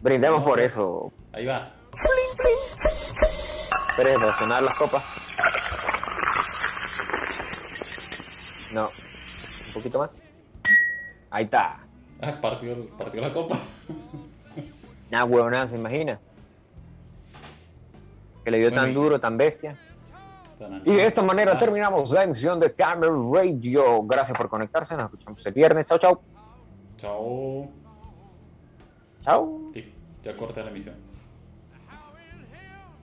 Brindemos No, por eso. Ahí va. Para sonar las copas. No. Un poquito más. Ahí está. Ah, partió, partió la copa. Nah, huevona, ¿se imagina? Que le dio Bueno, tan duro, tan bestia. Y de esta manera Ah, terminamos la emisión de Camel Radio. Gracias por conectarse. Nos escuchamos el viernes. Chao, chao. Chao. Chao. Listo, ya corté la emisión.